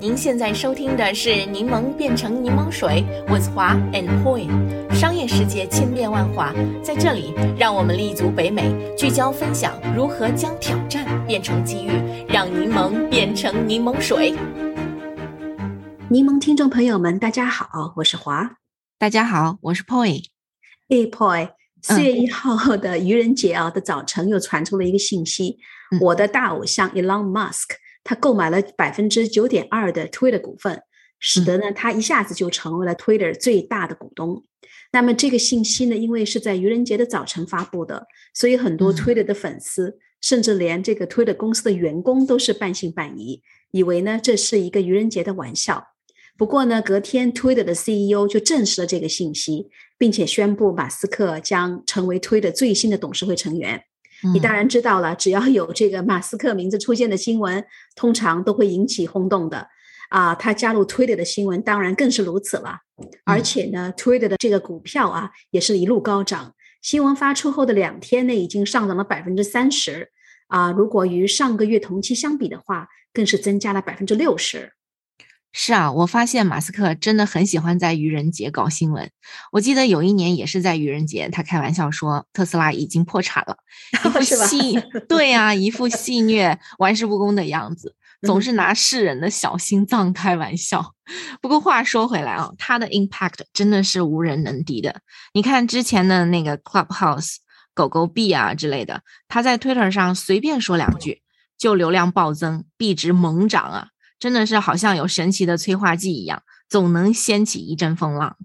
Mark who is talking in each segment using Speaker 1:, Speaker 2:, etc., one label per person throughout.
Speaker 1: 您现在收听的是《柠檬变成柠檬水》，with 华 and Poi。商业世界千变万化，在这里，让我们立足北美，聚焦分享如何将挑战变成机遇，让柠檬变成柠檬水。
Speaker 2: 柠檬听众朋友们，大家好，我是华。
Speaker 3: 大家好，我是 Poi。
Speaker 2: 哎，Poi，四月一号的愚人节啊的早晨，又传出了一个信息，我的大偶像 Elon Musk。他购买了百分之九点二的 Twitter 股份，使得呢他一下子就成为了 Twitter 最大的股东。那么这个信息呢，因为是在愚人节的早晨发布的，所以很多 Twitter 的粉丝，甚至连这个 Twitter 公司的员工都是半信半疑，以为呢这是一个愚人节的玩笑。不过呢，隔天 Twitter 的 CEO 就证实了这个信息，并且宣布马斯克将成为 Twitter 最新的董事会成员。你当然知道了，只要有这个马斯克名字出现的新闻，通常都会引起轰动的。啊，他加入 Twitter 的新闻当然更是如此了。而且呢，Twitter 的这个股票啊，也是一路高涨。新闻发出后的两天内，已经上涨了百分之三十。啊，如果与上个月同期相比的话，更是增加了百分之六十。
Speaker 3: 是啊，我发现马斯克真的很喜欢在愚人节搞新闻。我记得有一年也是在愚人节，他开玩笑说特斯拉已经破产了，一 副戏 对呀，一副戏谑玩世不恭的样子，总是拿世人的小心脏开玩笑。不过话说回来啊，他的 impact 真的是无人能敌的。你看之前的那个 Clubhouse 狗狗币啊之类的，他在 Twitter 上随便说两句，就流量暴增，币值猛涨啊。真的是好像有神奇的催化剂一样，总能掀起一阵风浪。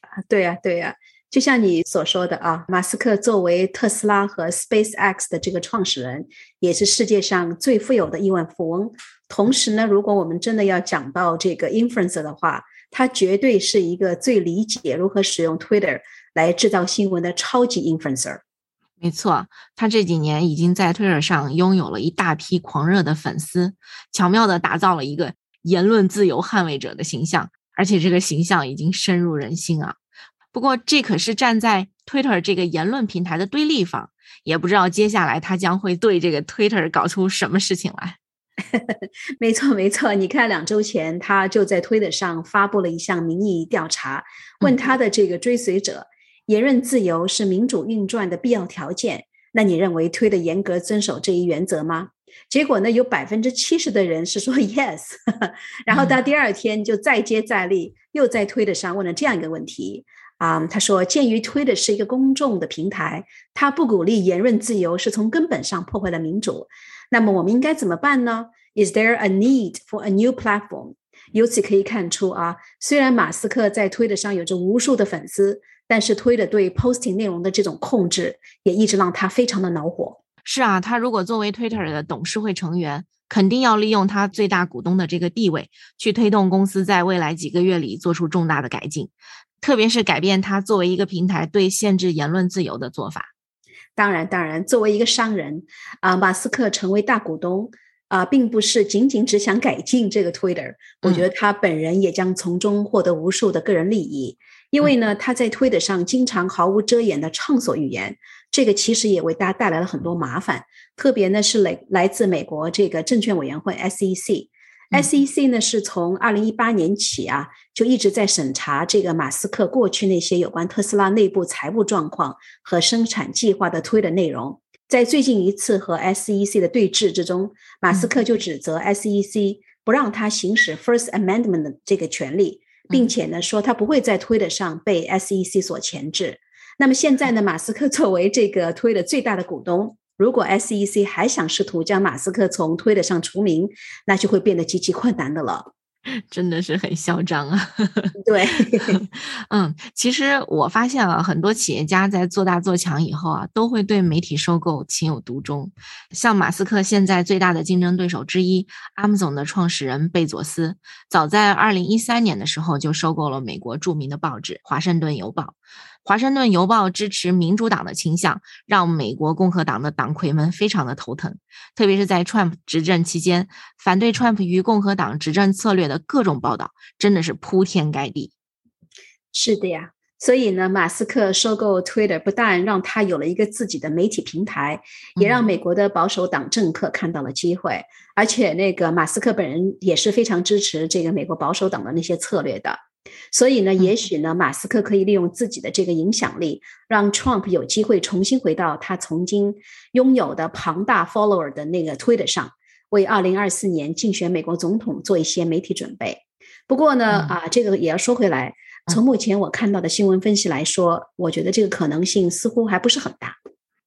Speaker 2: 啊，对呀，对呀，就像你所说的啊，马斯克作为特斯拉和 SpaceX 的这个创始人，也是世界上最富有的亿万富翁。同时呢，如果我们真的要讲到这个 influencer 的话，他绝对是一个最理解如何使用 Twitter 来制造新闻的超级 influencer。
Speaker 3: 没错，他这几年已经在 Twitter 上拥有了一大批狂热的粉丝，巧妙地打造了一个言论自由捍卫者的形象，而且这个形象已经深入人心啊。不过，这可是站在 Twitter 这个言论平台的对立方，也不知道接下来他将会对这个 Twitter 搞出什么事情来。
Speaker 2: 没错，没错，你看，两周前他就在 Twitter 上发布了一项民意调查，问他的这个追随者。言论自由是民主运转的必要条件。那你认为推的严格遵守这一原则吗？结果呢，有百分之七十的人是说 yes。然后到第二天就再接再厉，又在推的上问了这样一个问题啊，他说：鉴于推的是一个公众的平台，他不鼓励言论自由，是从根本上破坏了民主。那么我们应该怎么办呢？Is there a need for a new platform？由此可以看出啊，虽然马斯克在推的上有着无数的粉丝。但是推的对 posting 内容的这种控制，也一直让他非常的恼火。
Speaker 3: 是啊，他如果作为 Twitter 的董事会成员，肯定要利用他最大股东的这个地位，去推动公司在未来几个月里做出重大的改进，特别是改变他作为一个平台对限制言论自由的做法。
Speaker 2: 当然，当然，作为一个商人啊，马斯克成为大股东啊，并不是仅仅只想改进这个 Twitter，我觉得他本人也将从中获得无数的个人利益。因为呢，他在推特上经常毫无遮掩的畅所欲言，这个其实也为大家带来了很多麻烦。特别呢是来来自美国这个证券委员会 SEC，SEC 呢是从二零一八年起啊，就一直在审查这个马斯克过去那些有关特斯拉内部财务状况和生产计划的推的内容。在最近一次和 SEC 的对峙之中，马斯克就指责 SEC 不让他行使 First Amendment 的这个权利。并且呢，说他不会在推特上被 SEC 所钳制。那么现在呢，马斯克作为这个推的最大的股东，如果 SEC 还想试图将马斯克从推特上除名，那就会变得极其困难的了。
Speaker 3: 真的是很嚣张啊！
Speaker 2: 对，
Speaker 3: 嗯，其实我发现啊，很多企业家在做大做强以后啊，都会对媒体收购情有独钟。像马斯克现在最大的竞争对手之一，Amazon 的创始人贝佐斯，早在二零一三年的时候就收购了美国著名的报纸《华盛顿邮报》。华盛顿邮报支持民主党的倾向，让美国共和党的党魁们非常的头疼。特别是在 Trump 执政期间，反对 Trump 与共和党执政策略的各种报道，真的是铺天盖地。
Speaker 2: 是的呀，所以呢，马斯克收购 Twitter 不但让他有了一个自己的媒体平台，也让美国的保守党政客看到了机会。而且，那个马斯克本人也是非常支持这个美国保守党的那些策略的。所以呢，也许呢，马斯克可以利用自己的这个影响力，让 Trump 有机会重新回到他曾经拥有的庞大 follower 的那个 Twitter 上，为2024年竞选美国总统做一些媒体准备。不过呢，啊，这个也要说回来。从目前我看到的新闻分析来说，我觉得这个可能性似乎还不是很大。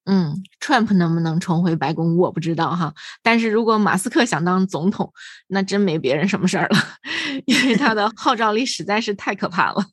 Speaker 3: 嗯，Trump 能不能重回白宫，我不知道哈。但是如果马斯克想当总统，那真没别人什么事儿了，因为他的号召力实在是太可怕了。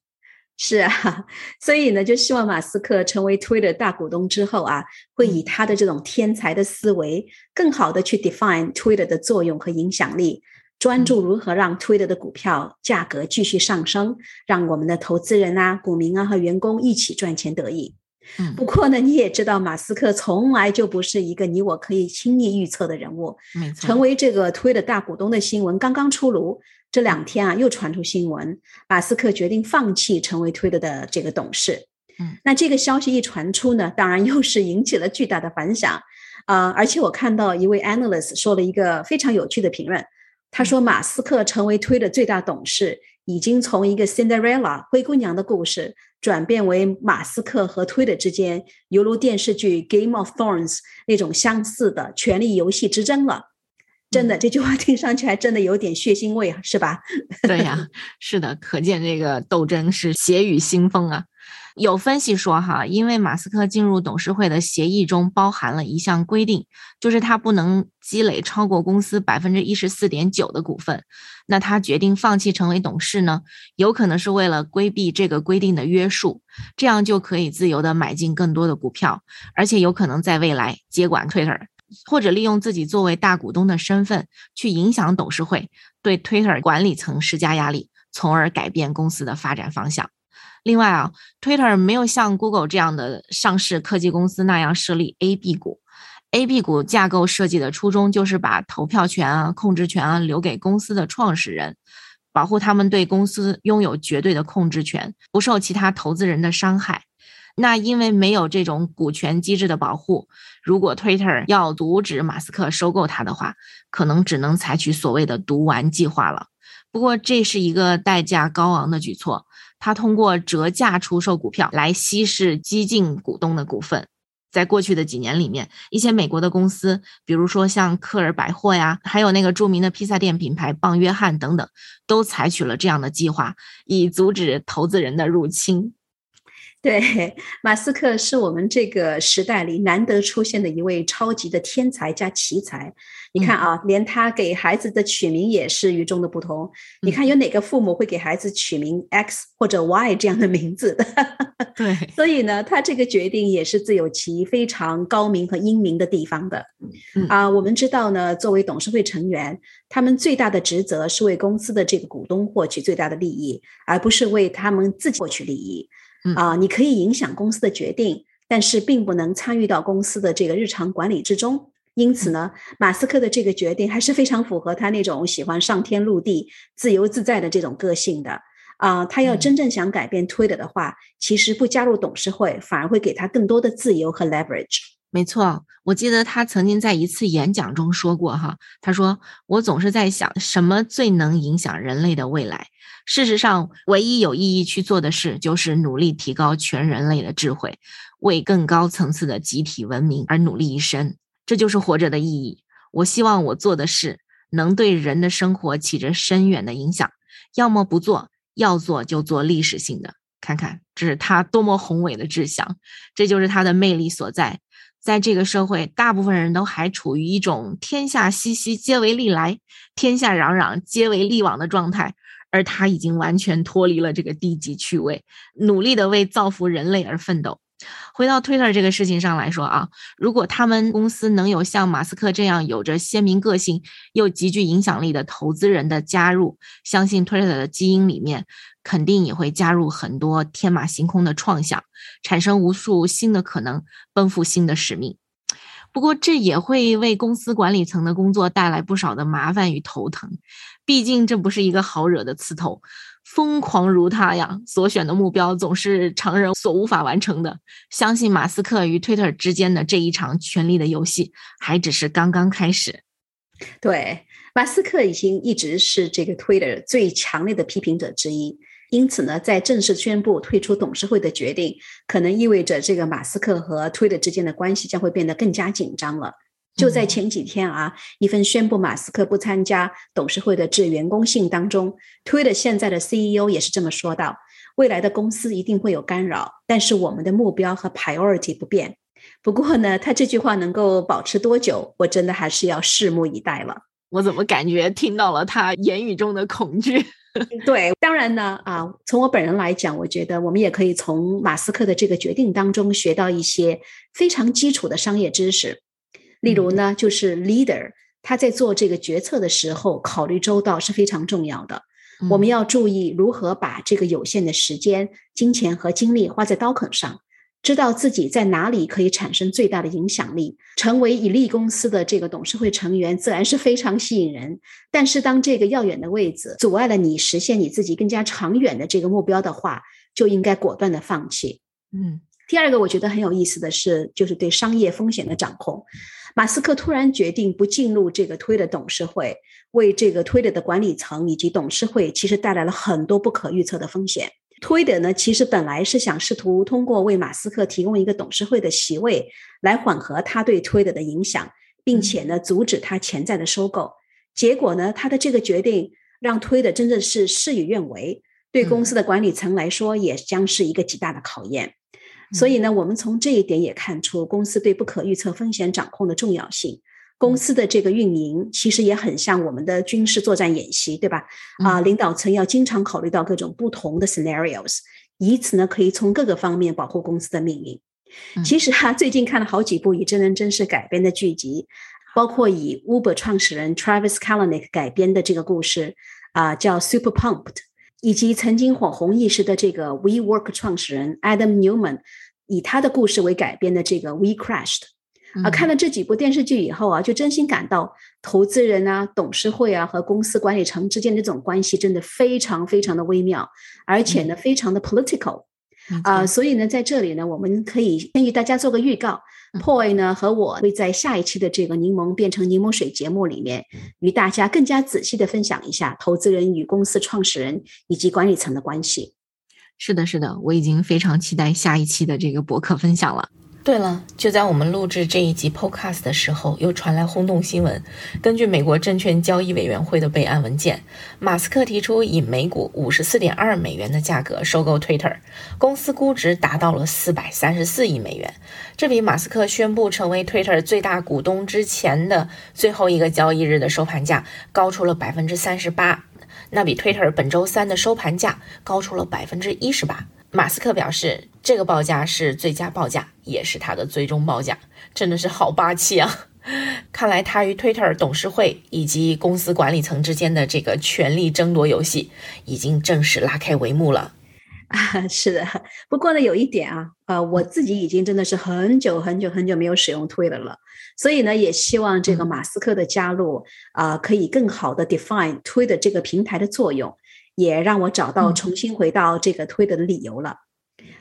Speaker 2: 是啊，所以呢，就希望马斯克成为 Twitter 大股东之后啊，会以他的这种天才的思维，更好的去 define Twitter 的作用和影响力。专注如何让 Twitter 的股票价格继续上升，让我们的投资人啊、股民啊和员工一起赚钱得益。
Speaker 3: 嗯，
Speaker 2: 不过呢，你也知道，马斯克从来就不是一个你我可以轻易预测的人物。成为这个 Twitter 大股东的新闻刚刚出炉，这两天啊又传出新闻，马斯克决定放弃成为 Twitter 的这个董事。
Speaker 3: 嗯，
Speaker 2: 那这个消息一传出呢，当然又是引起了巨大的反响。啊，而且我看到一位 analyst 说了一个非常有趣的评论。他说：“马斯克成为推的最大董事，已经从一个 Cinderella 灰姑娘的故事，转变为马斯克和推的之间，犹如电视剧《Game of Thrones》那种相似的权力游戏之争了。”真的，这句话听上去还真的有点血腥味啊，是吧？
Speaker 3: 对呀，是的，可见这个斗争是血雨腥风啊。有分析说，哈，因为马斯克进入董事会的协议中包含了一项规定，就是他不能积累超过公司百分之一十四点九的股份。那他决定放弃成为董事呢，有可能是为了规避这个规定的约束，这样就可以自由的买进更多的股票，而且有可能在未来接管 Twitter，或者利用自己作为大股东的身份去影响董事会，对 Twitter 管理层施加压力，从而改变公司的发展方向。另外啊，Twitter 没有像 Google 这样的上市科技公司那样设立 A B 股。A B 股架构设计的初衷就是把投票权啊、控制权啊留给公司的创始人，保护他们对公司拥有绝对的控制权，不受其他投资人的伤害。那因为没有这种股权机制的保护，如果 Twitter 要阻止马斯克收购它的话，可能只能采取所谓的“毒丸”计划了。不过这是一个代价高昂的举措。他通过折价出售股票来稀释激进股东的股份。在过去的几年里面，一些美国的公司，比如说像科尔百货呀，还有那个著名的披萨店品牌棒约翰等等，都采取了这样的计划，以阻止投资人的入侵。
Speaker 2: 对，马斯克是我们这个时代里难得出现的一位超级的天才加奇才。你看啊，连他给孩子的取名也是与众的不同。你看有哪个父母会给孩子取名 X 或者 Y 这样的名字的？
Speaker 3: 对，
Speaker 2: 所以呢，他这个决定也是自有其非常高明和英明的地方的。啊，我们知道呢，作为董事会成员，他们最大的职责是为公司的这个股东获取最大的利益，而不是为他们自己获取利益。啊，你可以影响公司的决定，但是并不能参与到公司的这个日常管理之中。因此呢，马斯克的这个决定还是非常符合他那种喜欢上天入地、自由自在的这种个性的。啊，他要真正想改变 Twitter 的话，其实不加入董事会，反而会给他更多的自由和 leverage。
Speaker 3: 没错，我记得他曾经在一次演讲中说过，哈，他说：“我总是在想，什么最能影响人类的未来。”事实上，唯一有意义去做的事，就是努力提高全人类的智慧，为更高层次的集体文明而努力一生。这就是活着的意义。我希望我做的事能对人的生活起着深远的影响。要么不做，要做就做历史性的。看看，这是他多么宏伟的志向！这就是他的魅力所在。在这个社会，大部分人都还处于一种“天下熙熙，皆为利来；天下攘攘，皆为利往”的状态。而他已经完全脱离了这个低级趣味，努力的为造福人类而奋斗。回到 Twitter 这个事情上来说啊，如果他们公司能有像马斯克这样有着鲜明个性又极具影响力的投资人的加入，相信 Twitter 的基因里面肯定也会加入很多天马行空的创想，产生无数新的可能，奔赴新的使命。不过这也会为公司管理层的工作带来不少的麻烦与头疼。毕竟这不是一个好惹的刺头，疯狂如他呀，所选的目标总是常人所无法完成的。相信马斯克与 Twitter 之间的这一场权力的游戏还只是刚刚开始。
Speaker 2: 对，马斯克已经一直是这个 Twitter 最强烈的批评者之一，因此呢，在正式宣布退出董事会的决定，可能意味着这个马斯克和 Twitter 之间的关系将会变得更加紧张了。就在前几天啊，一份宣布马斯克不参加董事会的致员工信当中，Twitter 现在的 CEO 也是这么说道：“未来的公司一定会有干扰，但是我们的目标和 priority 不变。”不过呢，他这句话能够保持多久，我真的还是要拭目以待了。
Speaker 3: 我怎么感觉听到了他言语中的恐惧？
Speaker 2: 对，当然呢，啊，从我本人来讲，我觉得我们也可以从马斯克的这个决定当中学到一些非常基础的商业知识。例如呢，就是 leader 他在做这个决策的时候，考虑周到是非常重要的。我们要注意如何把这个有限的时间、金钱和精力花在刀口上，知道自己在哪里可以产生最大的影响力。成为以利公司的这个董事会成员，自然是非常吸引人。但是，当这个要远的位置阻碍了你实现你自己更加长远的这个目标的话，就应该果断的放弃。嗯，第二个我觉得很有意思的是，就是对商业风险的掌控。马斯克突然决定不进入这个推的董事会，为这个推的的管理层以及董事会其实带来了很多不可预测的风险。推的呢，其实本来是想试图通过为马斯克提供一个董事会的席位，来缓和他对推的的影响，并且呢阻止他潜在的收购。结果呢，他的这个决定让推的真的是事与愿违，对公司的管理层来说也将是一个极大的考验。所以呢，我们从这一点也看出公司对不可预测风险掌控的重要性。公司的这个运营其实也很像我们的军事作战演习，对吧？啊，领导层要经常考虑到各种不同的 scenarios，以此呢可以从各个方面保护公司的命运。其实哈，最近看了好几部以真人真事改编的剧集，包括以 Uber 创始人 Travis Kalanick 改编的这个故事啊，叫 Super Pumped。以及曾经火红一时的这个 WeWork 创始人 Adam Newman，以他的故事为改编的这个 We Crashed，啊，看了这几部电视剧以后啊，就真心感到投资人啊、董事会啊和公司管理层之间的这种关系真的非常非常的微妙，而且呢，非常的 political。啊，所以呢，在这里呢，我们可以先给大家做个预告，Poi 呢和我会在下一期的这个柠檬变成柠檬水节目里面，与大家更加仔细的分享一下投资人与公司创始人以及管理层的关系。
Speaker 3: 是的，是的，我已经非常期待下一期的这个博客分享了。对了，就在我们录制这一集 Podcast 的时候，又传来轰动新闻。根据美国证券交易委员会的备案文件，马斯克提出以每股五十四点二美元的价格收购 Twitter，公司估值达到了四百三十四亿美元。这比马斯克宣布成为 Twitter 最大股东之前的最后一个交易日的收盘价高出了百分之三十八，那比 Twitter 本周三的收盘价高出了百分之一十八。马斯克表示，这个报价是最佳报价，也是他的最终报价，真的是好霸气啊！看来他与 Twitter 董事会以及公司管理层之间的这个权力争夺游戏，已经正式拉开帷幕了。
Speaker 2: 啊，是的。不过呢，有一点啊，呃，我自己已经真的是很久很久很久没有使用 Twitter 了，所以呢，也希望这个马斯克的加入啊，可以更好的 define Twitter 这个平台的作用。也让我找到重新回到这个推的理由了。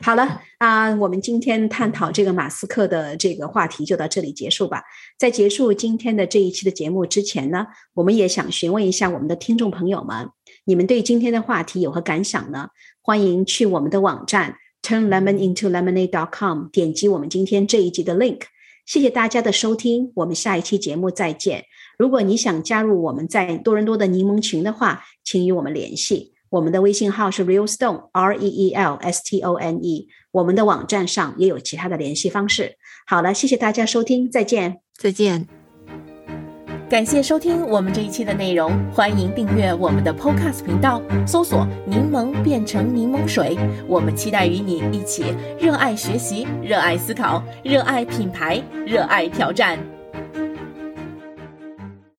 Speaker 2: 好了啊，我们今天探讨这个马斯克的这个话题就到这里结束吧。在结束今天的这一期的节目之前呢，我们也想询问一下我们的听众朋友们，你们对今天的话题有何感想呢？欢迎去我们的网站 turnlemonintolemonade.com 点击我们今天这一集的 link。谢谢大家的收听，我们下一期节目再见。如果你想加入我们在多伦多的柠檬群的话，请与我们联系。我们的微信号是 Real Stone R E E L S T O N E。我们的网站上也有其他的联系方式。好了，谢谢大家收听，再见，
Speaker 3: 再见。
Speaker 1: 感谢收听我们这一期的内容，欢迎订阅我们的 Podcast 频道，搜索“柠檬变成柠檬水”。我们期待与你一起热爱学习，热爱思考，热爱品牌，热爱挑战。